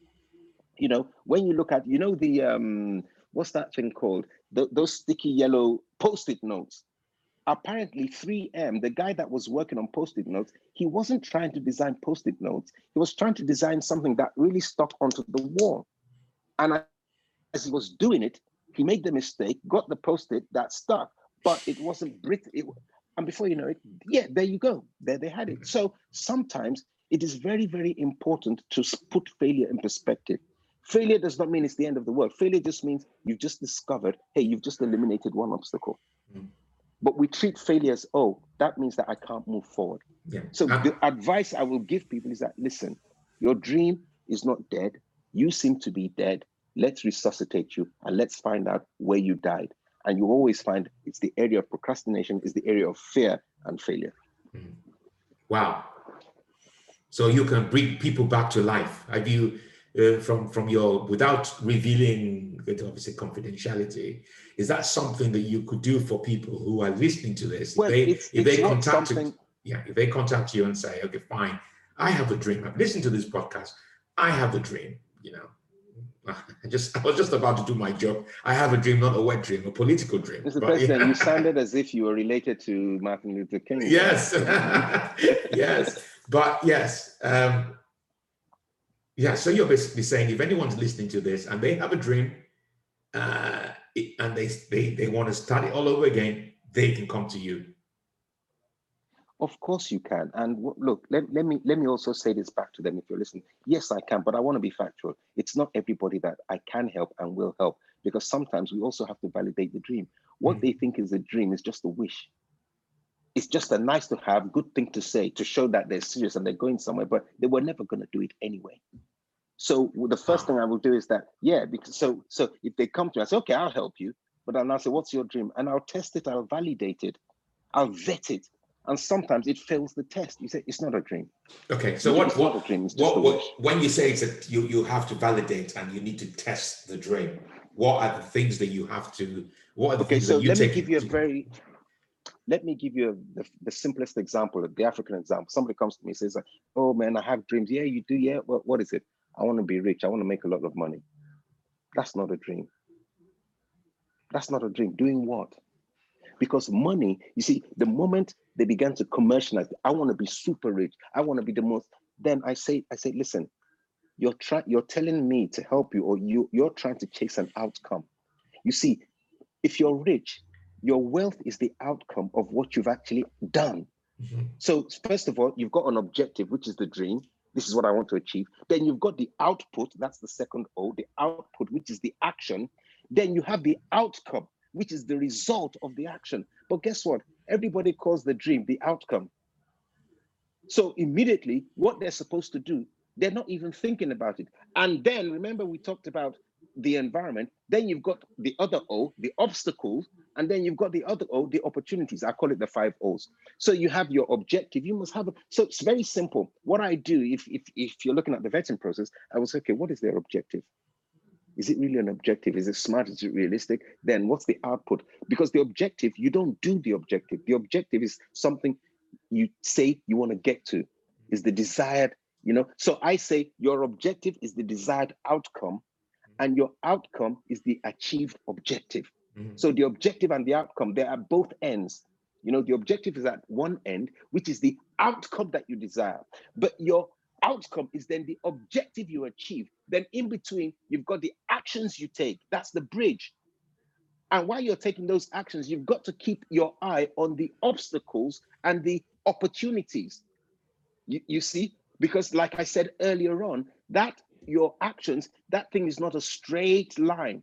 You know, when you look at, you know, the um what's that thing called? The, those sticky yellow post-it notes. Apparently, 3M, the guy that was working on post-it notes, he wasn't trying to design post-it notes. He was trying to design something that really stuck onto the wall. And as he was doing it, he made the mistake, got the post-it that stuck, but it wasn't Brit. It, and before you know it, yeah, there you go. There they had it. So sometimes it is very, very important to put failure in perspective. Failure does not mean it's the end of the world. Failure just means you've just discovered, hey, you've just eliminated one obstacle. Mm. But we treat failure as, oh, that means that I can't move forward. Yeah. So uh, the advice I will give people is that listen, your dream is not dead. You seem to be dead. let's resuscitate you and let's find out where you died. And you always find it's the area of procrastination, is the area of fear and failure. Mm. Wow. So you can bring people back to life. Have you, uh, from from your without revealing it, obviously confidentiality, is that something that you could do for people who are listening to this? Well, if they, it's, if it's they contact something... you, yeah, if they contact you and say, okay, fine, I have a dream. I've listened to this podcast. I have a dream. You know, I just I was just about to do my job. I have a dream, not a wet dream, a political dream. Mr. But, President, yeah. you sounded as if you were related to Martin Luther King. Yes, yes, but yes, um, yeah. So you're basically saying if anyone's listening to this and they have a dream, uh, and they they they want to start it all over again, they can come to you. Of course you can. And look, let, let me let me also say this back to them if you're listening. Yes, I can, but I want to be factual. It's not everybody that I can help and will help because sometimes we also have to validate the dream. What mm. they think is a dream is just a wish. It's just a nice to have, good thing to say to show that they're serious and they're going somewhere, but they were never going to do it anyway. So the first thing I will do is that, yeah, because so so if they come to me, I say, okay, I'll help you. But then I'll say, what's your dream? And I'll test it, I'll validate it, I'll vet it and sometimes it fails the test. You say it's not a dream. Okay, so what what, dream, what, what when you say it's that you you have to validate and you need to test the dream, what are the things that you have to? What are the okay, things so that you let me give you a very let me give you a, the, the simplest example, the African example. Somebody comes to me and says, "Oh man, I have dreams." Yeah, you do. Yeah, what, what is it? I want to be rich. I want to make a lot of money. That's not a dream. That's not a dream. Doing what? Because money, you see, the moment they began to commercialize, I want to be super rich. I want to be the most. Then I say, I say, listen, you're trying, you're telling me to help you, or you you're trying to chase an outcome. You see, if you're rich, your wealth is the outcome of what you've actually done. Mm-hmm. So first of all, you've got an objective, which is the dream. This is what I want to achieve. Then you've got the output, that's the second O, the output, which is the action. Then you have the outcome, which is the result of the action. But guess what? Everybody calls the dream the outcome. So immediately, what they're supposed to do, they're not even thinking about it. And then remember, we talked about the environment. Then you've got the other O, the obstacles, and then you've got the other O, the opportunities. I call it the five O's. So you have your objective. You must have a, so it's very simple. What I do, if if if you're looking at the vetting process, I will say, okay, what is their objective? Is it really an objective? Is it smart? Is it realistic? Then what's the output? Because the objective, you don't do the objective. The objective is something you say you want to get to, is the desired, you know. So I say your objective is the desired outcome, and your outcome is the achieved objective. Mm-hmm. So the objective and the outcome, they are both ends. You know, the objective is at one end, which is the outcome that you desire. But your outcome is then the objective you achieve. Then in between, you've got the actions you take. That's the bridge. And while you're taking those actions, you've got to keep your eye on the obstacles and the opportunities. You, you see, because like I said earlier on, that your actions, that thing is not a straight line.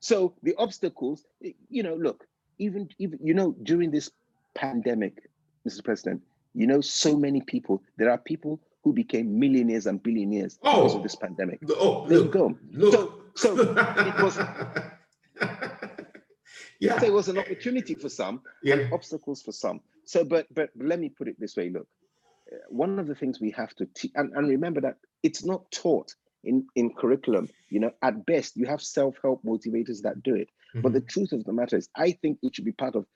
So the obstacles, you know, look, even even you know, during this pandemic, Mr. President, you know, so many people, there are people who became millionaires and billionaires oh. because of this oh, pandemic. Oh, there look, you go. Look. So, so it was. yeah, so it was an opportunity for some, yeah. and obstacles for some. So, but but let me put it this way: Look, one of the things we have to teach, and, and remember that it's not taught in in curriculum. You know, at best, you have self help motivators that do it. Mm-hmm. But the truth of the matter is, I think it should be part of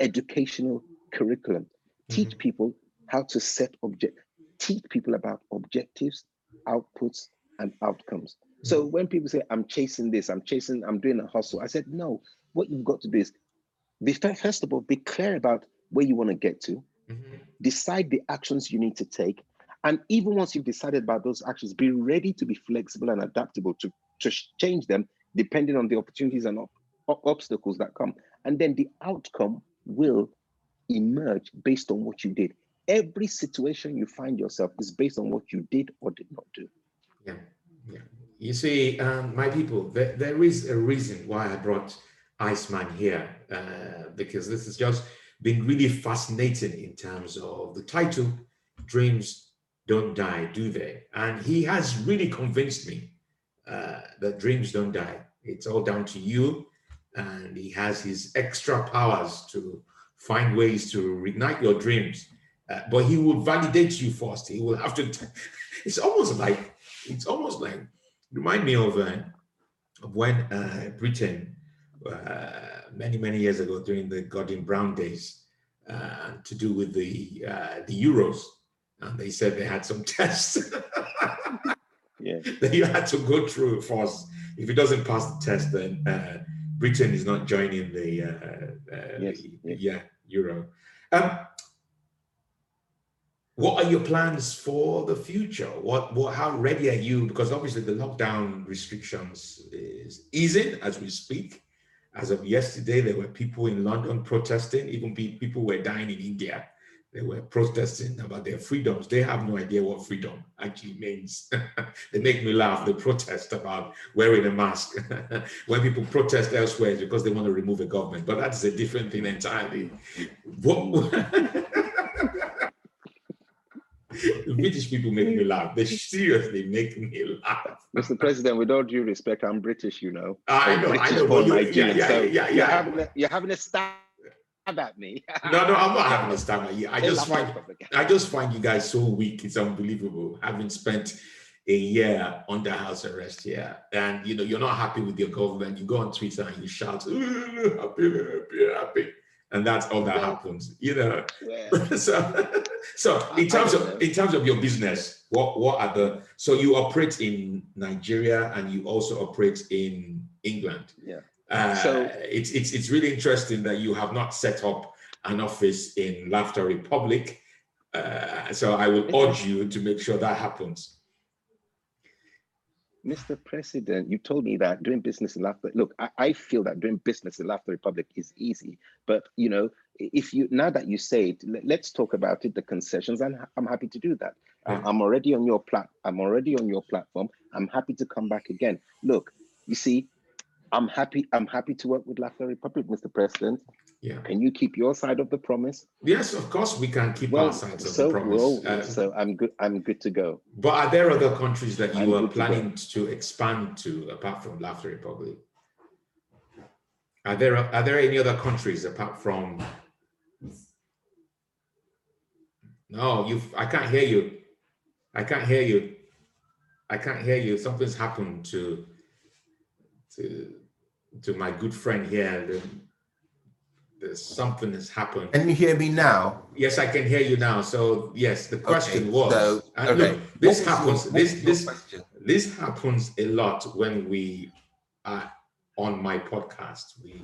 educational curriculum. Mm-hmm. Teach people how to set object teach people about objectives, outputs, and outcomes. So mm-hmm. when people say, I'm chasing this, I'm chasing, I'm doing a hustle, I said, no, what you've got to do is be first of all, be clear about where you want to get to, mm-hmm. decide the actions you need to take. And even once you've decided about those actions, be ready to be flexible and adaptable to, to change them depending on the opportunities and op- obstacles that come. And then the outcome will emerge based on what you did every situation you find yourself is based on what you did or did not do. Yeah, yeah. You see, um, my people, there, there is a reason why I brought Iceman here, uh, because this is just been really fascinating in terms of the title, Dreams Don't Die, Do They? And he has really convinced me uh, that dreams don't die. It's all down to you, and he has his extra powers to find ways to reignite your dreams. Uh, but he will validate you first. He will have to. T- it's almost like it's almost like remind me of uh, of when uh, Britain uh, many many years ago during the Gordon Brown days uh, to do with the uh, the Euros, and they said they had some tests. Yeah. that you had to go through first. If it doesn't pass the test, then uh, Britain is not joining the uh, uh, Yes, the- yes. yeah Euro. Um, what are your plans for the future? What, what, how ready are you? Because obviously the lockdown restrictions is easing as we speak. As of yesterday, there were people in London protesting. Even people were dying in India. They were protesting about their freedoms. They have no idea what freedom actually means. they make me laugh. They protest about wearing a mask. when people protest elsewhere, it's because they want to remove a government. But that's a different thing entirely. What, the British people make me laugh. They seriously make me laugh. Mr. President, with all due respect, I'm British, you know. I I'm know, I British know. born but you- yeah, Nigerian, yeah, so yeah, You're having a, you're having a stab at me. No, no, I'm not having a stammer. here. I just find I just find you guys so weak. It's unbelievable. Having spent a year under house arrest here, and you know you're not happy with your government. You go on Twitter and you shout, "Ooh, "Happy, happy, happy," and that's all that Yeah. happens. You know. Yeah. so, so in terms of in terms of your business, what what are the so you operate in Nigeria and you also operate in England. Yeah. Uh, So- it's it's it's really interesting that you have not set up an office in Laughter Republic. Uh, so I will urge you to make sure that happens. Mr. President, you told me that doing business in Laughter. Look, I, I feel that doing business in Laughter Republic is easy, but you know, if you now that you say it, let, let's talk about it. The concessions, and I'm happy to do that. Yeah. I'm already on your plat. I'm already on your platform. I'm happy to come back again. Look, you see, I'm happy. I'm happy to work with Laughter Republic, Mr. President. Yeah. Can you keep your side of the promise? Yes, of course we can keep Well, our sides of so the promise. well, Uh, so I'm good. I'm good to go. But are there other countries that I'm you are good to planning to expand to apart from Laughter Republic? Are there are there any other countries apart from? No, you. I can't hear you. I can't hear you. I can't hear you. Something's happened to to to my good friend here. The, there's something has happened. Can you hear me now? Yes, I can hear you now. So yes, the question Okay, was. so, uh, okay. look, this What was your- happens. This this question? this happens a lot when we are on my podcast. We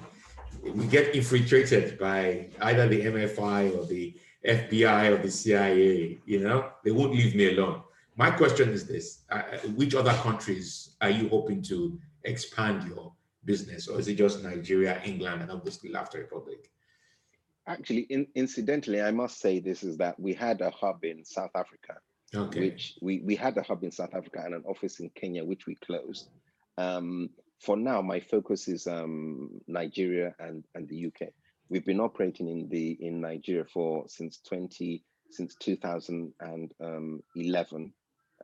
we get infiltrated by either the MFI or the FBI or the CIA. You know, they won't leave me alone. My question is this: uh, Which other countries are you hoping to expand your business, or is it just Nigeria, England, and obviously Laughter Republic? Actually, in, incidentally, I must say this is that we had a hub in South Africa, Okay. which we, we had a hub in South Africa and an office in Kenya, which we closed. Um, for now, my focus is um, Nigeria and, and the UK. We've been operating in the in Nigeria for since 20 since 2011.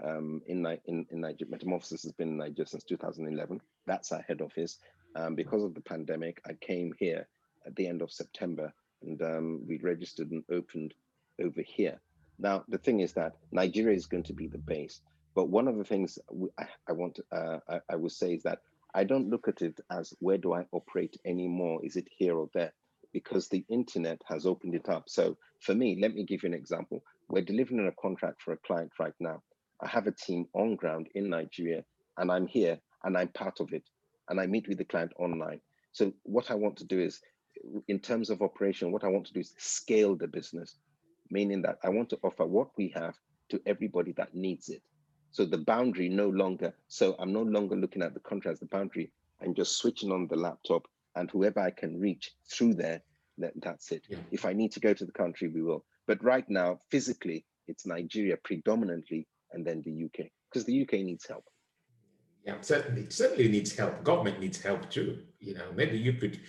Um, in, in in Nigeria, Metamorphosis has been in Nigeria since 2011. That's our head office. Um, because of the pandemic, I came here at the end of September, and um, we registered and opened over here. Now, the thing is that Nigeria is going to be the base. But one of the things I, I want uh, I, I say is that I don't look at it as where do I operate anymore? Is it here or there? Because the internet has opened it up. So for me, let me give you an example. We're delivering a contract for a client right now. I have a team on ground in Nigeria, and I'm here and I'm part of it. And I meet with the client online. So what I want to do is, in terms of operation, what I want to do is scale the business, meaning that I want to offer what we have to everybody that needs it. So the boundary no longer, so I'm no longer looking at the contract as the boundary. I'm just switching on the laptop and whoever I can reach through there, that, that's it. Yeah. If I need to go to the country, we will. But right now, physically, it's Nigeria predominantly and then the UK because the UK needs help. Yeah, certainly, certainly needs help. Government needs help too. You know, maybe you could,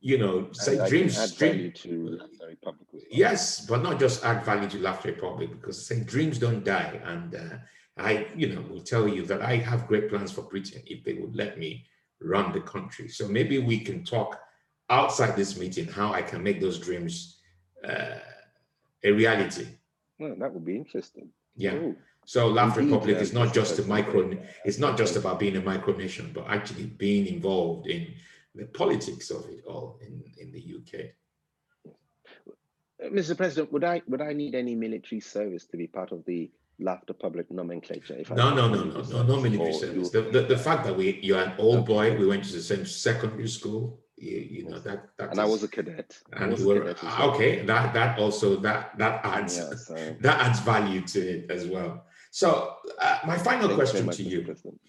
you know, say And dreams. add dream- value to the Republic. well. Yes, but not just add value to Laughter Republic because say dreams don't die, and uh, I, you know, will tell you that I have great plans for Britain if they would let me run the country. So maybe we can talk outside this meeting how I can make those dreams uh, a reality. Well, that would be interesting. Yeah. Ooh. So Laugh Republic is not just a micro. It's not just about being a micronation, but actually being involved in the politics of it all in, in the UK. Mr. President, would I would I need any military service to be part of the Laughter Public nomenclature? If no, no, no, no, no, no military. The, the, the fact that we you're an old boy, we went to the same secondary school, you, you know that that and is, I was a cadet. And was were, cadet well. okay. That that also that that adds yeah, so. that adds value to it as well. So uh, my final Thanks question to you. President.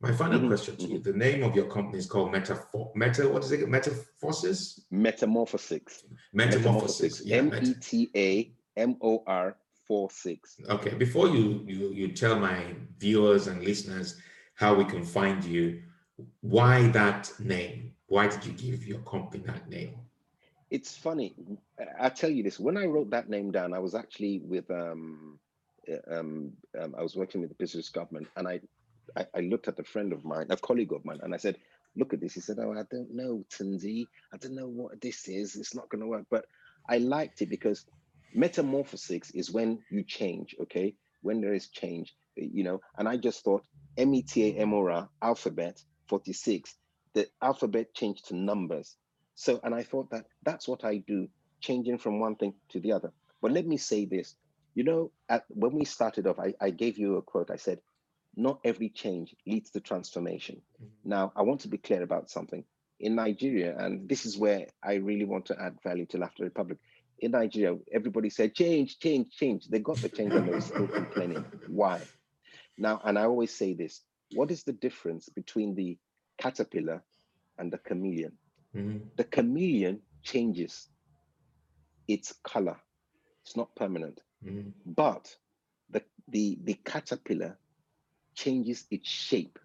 My final mm-hmm. question to you: mm-hmm. The name of your company is called Metafor Meta. What is it? Metamorphosis. Metamorphosis. Metamorphosis. M E T A M O R four six. Okay. Before you you you tell my viewers and listeners how we can find you, why that name? Why did you give your company that name? It's funny. I tell you this. When I wrote that name down, I was actually with um, um, um I was working with the business government, and I I, I, looked at a friend of mine, a colleague of mine, and I said, look at this. He said, oh, I don't know, Tunzi. I don't know what this is. It's not going to work. But I liked it because metamorphosis is when you change, okay? When there is change, you know, and I just thought M-E-T-A-M-O-R, alphabet 46, the alphabet changed to numbers. So, and I thought that that's what I do, changing from one thing to the other. But let me say this, you know, at, when we started off, I, I gave you a quote. I said, not every change leads to transformation. Mm-hmm. Now, I want to be clear about something. In Nigeria, and this is where I really want to add value to Laughter Republic. In Nigeria, everybody said change, change, change. They got the change and they were still complaining. Why? Now, and I always say this what is the difference between the caterpillar and the chameleon? Mm-hmm. The chameleon changes its color, it's not permanent. Mm-hmm. But the, the, the caterpillar changes its shape.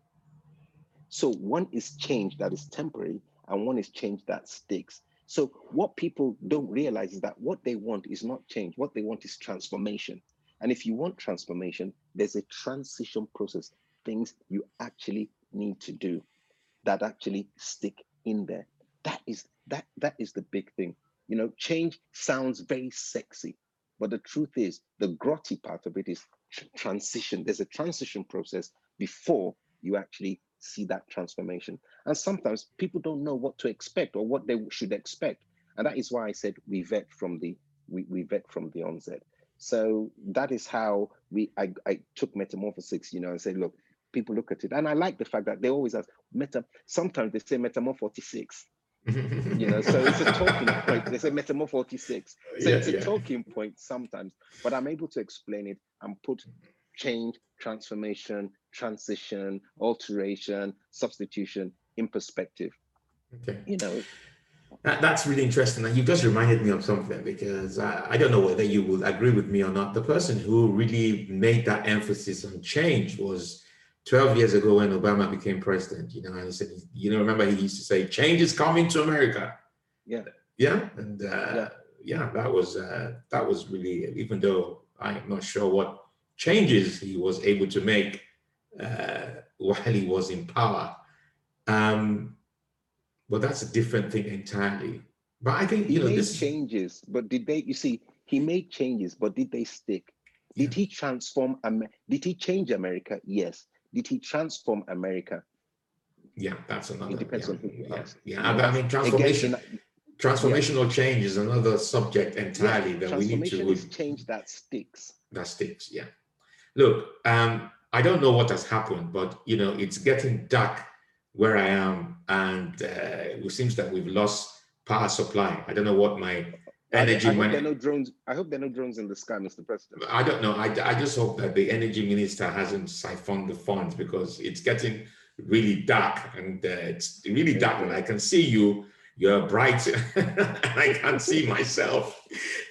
So one is change that is temporary and one is change that sticks. So what people don't realize is that what they want is not change. What they want is transformation. And if you want transformation, there's a transition process, things you actually need to do that actually stick in there. That is that that is the big thing. You know, change sounds very sexy, but the truth is the grotty part of it is transition. There's a transition process before you actually see that transformation. And sometimes people don't know what to expect or what they should expect. And that is why I said we vet from the we, we vet from the onset. So that is how we I, I took metamorphosis, you know, and said, look, people look at it. And I like the fact that they always ask meta, sometimes they say metamorphosis you know, so it's a talking point. They say metamorph 46. So yeah, it's a yeah. talking point sometimes, but I'm able to explain it and put change, transformation, transition, alteration, substitution in perspective. Okay. You know. That, that's really interesting. And you just reminded me of something because I, I don't know whether you will agree with me or not. The person who really made that emphasis on change was 12 years ago when Obama became president, you know, and he said, you know, remember he used to say, change is coming to America. Yeah. Yeah. And uh, yeah. yeah, that was, uh, that was really, even though I'm not sure what changes he was able to make while he was in power. Um, but that's a different thing entirely. But I think, you he know, this changes, but did they, you see, he made changes, but did they stick? Did yeah. he transform? Did he change America? Yes. Did he transform America? Yeah, that's another. It depends yeah, on who you yeah, ask. Yeah, I mean, transformation. Again, transformational change is another subject entirely that we need to is change that sticks. That sticks, yeah. Look, um, I don't know what has happened, but you know, it's getting dark where I am, and uh, it seems that we've lost power supply. I don't know what my energy I, I hope there are no drones. I hope there are no drones in the sky, Mr. President. I don't know. I, I just hope that the energy minister hasn't siphoned the funds because it's getting really dark and uh, it's really dark and I can see you. You're bright and I can't see myself.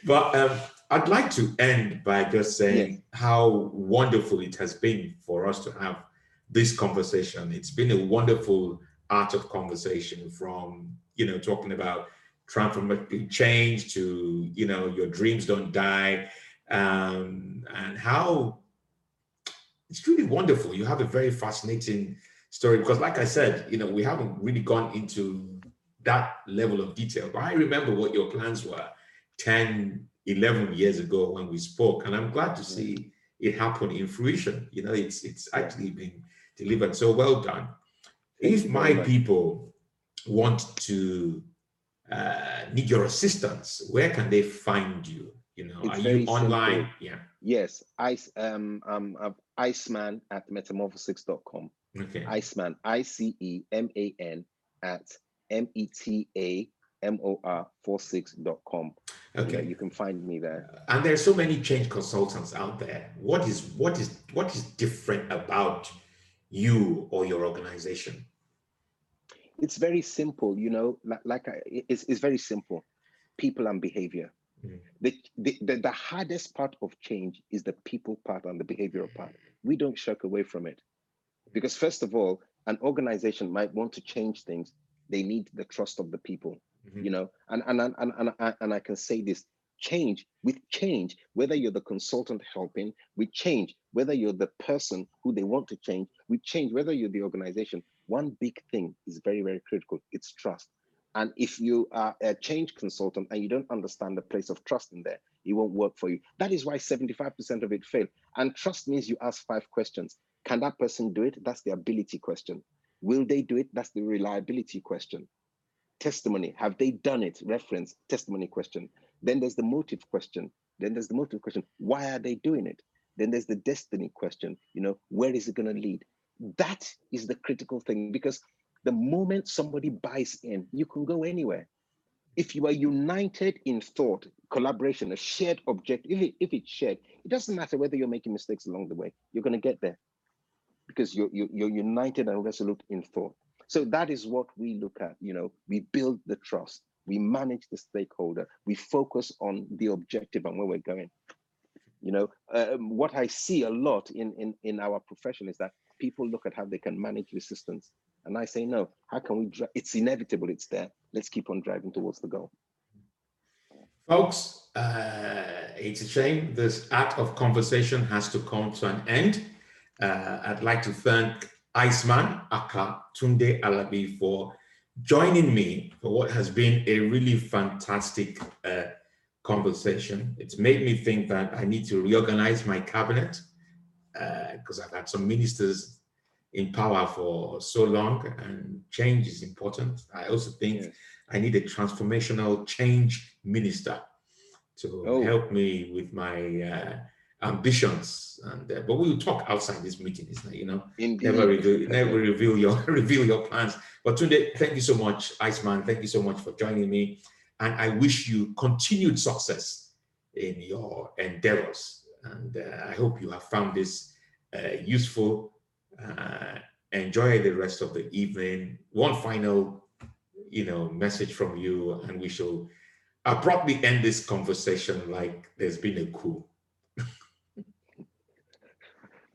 But um, I'd like to end by just saying yes. how wonderful it has been for us to have this conversation. It's been a wonderful art of conversation from, you know, talking about transformative change to you know your dreams don't die um, and how it's really wonderful. You have a very fascinating story because, like I said, you know, we haven't really gone into that level of detail. But I remember what your plans were 10, 11 years ago when we spoke, and I'm glad to see it happen in fruition. You know, it's it's actually been delivered. So well done. If my people want to uh, need your assistance, where can they find you? You know, it's are you online? Simple. Yeah. Yes, Ice um um uh, Iceman at metamorphosis.com. Okay. Iceman, I C E M A N at M E T A M O R 46.com. Okay. You can find me there. And there's so many change consultants out there. What is what is what is different about you or your organization? It's very simple, you know, like, like I, it's, it's very simple. People and behavior. Mm. The, the, the, the hardest part of change is the people part and the behavioral part. We don't shirk away from it. Because first of all, an organization might want to change things. They need the trust of the people, mm-hmm. you know, and, and, and, and, and, and I can say this, change with change whether you're the consultant helping with change whether you're the person who they want to change with change whether you're the organization one big thing is very very critical it's trust. And if you are a change consultant and you don't understand the place of trust in there it won't work for you. That is why 75% of it fail. And trust means you ask five questions. Can that person do it? That's the ability question. Will they do it? That's the reliability question testimony have they done it reference testimony question then there's the motive question. Then there's the motive question. Why are they doing it? Then there's the destiny question. You know, where is it going to lead? That is the critical thing because the moment somebody buys in, you can go anywhere. If you are united in thought, collaboration, a shared objective, if, it, if it's shared, it doesn't matter whether you're making mistakes along the way, you're going to get there because you're, you're, you're united and resolute in thought. So that is what we look at. You know, we build the trust we manage the stakeholder, we focus on the objective and where we're going. You know, um, what I see a lot in, in, in our profession is that people look at how they can manage resistance. And I say, no, how can we, it's inevitable, it's there. Let's keep on driving towards the goal. Folks, uh, it's a shame this art of conversation has to come to an end. Uh, I'd like to thank Iceman Aka Tunde Alabi for joining me for what has been a really fantastic uh, conversation. It's made me think that I need to reorganize my cabinet because uh, I've had some ministers in power for so long and change is important. I also think yes. I need a transformational change minister to oh. help me with my uh, ambitions and uh, but we will talk outside this meeting. Is you know Indeed. never reveal never reveal your reveal your plans. But Tunde thank you so much Iceman. Thank you so much for joining me. And I wish you continued success in your endeavors. And uh, I hope you have found this uh, useful. Uh, enjoy the rest of the evening. One final you know message from you and we shall abruptly end this conversation like there's been a coup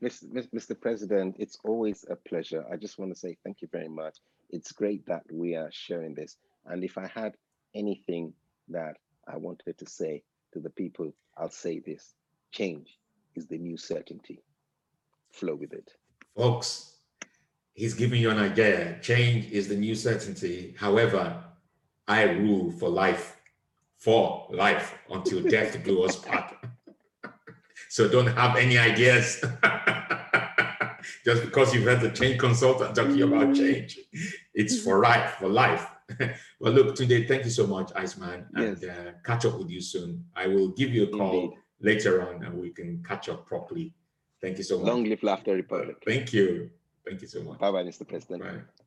Mr. President, it's always a pleasure. I just want to say thank you very much. It's great that we are sharing this. And if I had anything that I wanted to say to the people, I'll say this change is the new certainty. Flow with it. Folks, he's giving you an idea. Change is the new certainty. However, I rule for life, for life until death do us part. So don't have any ideas just because you've had the change consultant talking about change. It's for life, for life. well, look, Tunde, thank you so much, Iceman, and uh, catch up with you soon. I will give you a call Indeed. later on and we can catch up properly. Thank you so much. Long live Laughter Republic. Thank you. Thank you so much. Bye bye, Mr. President. Bye.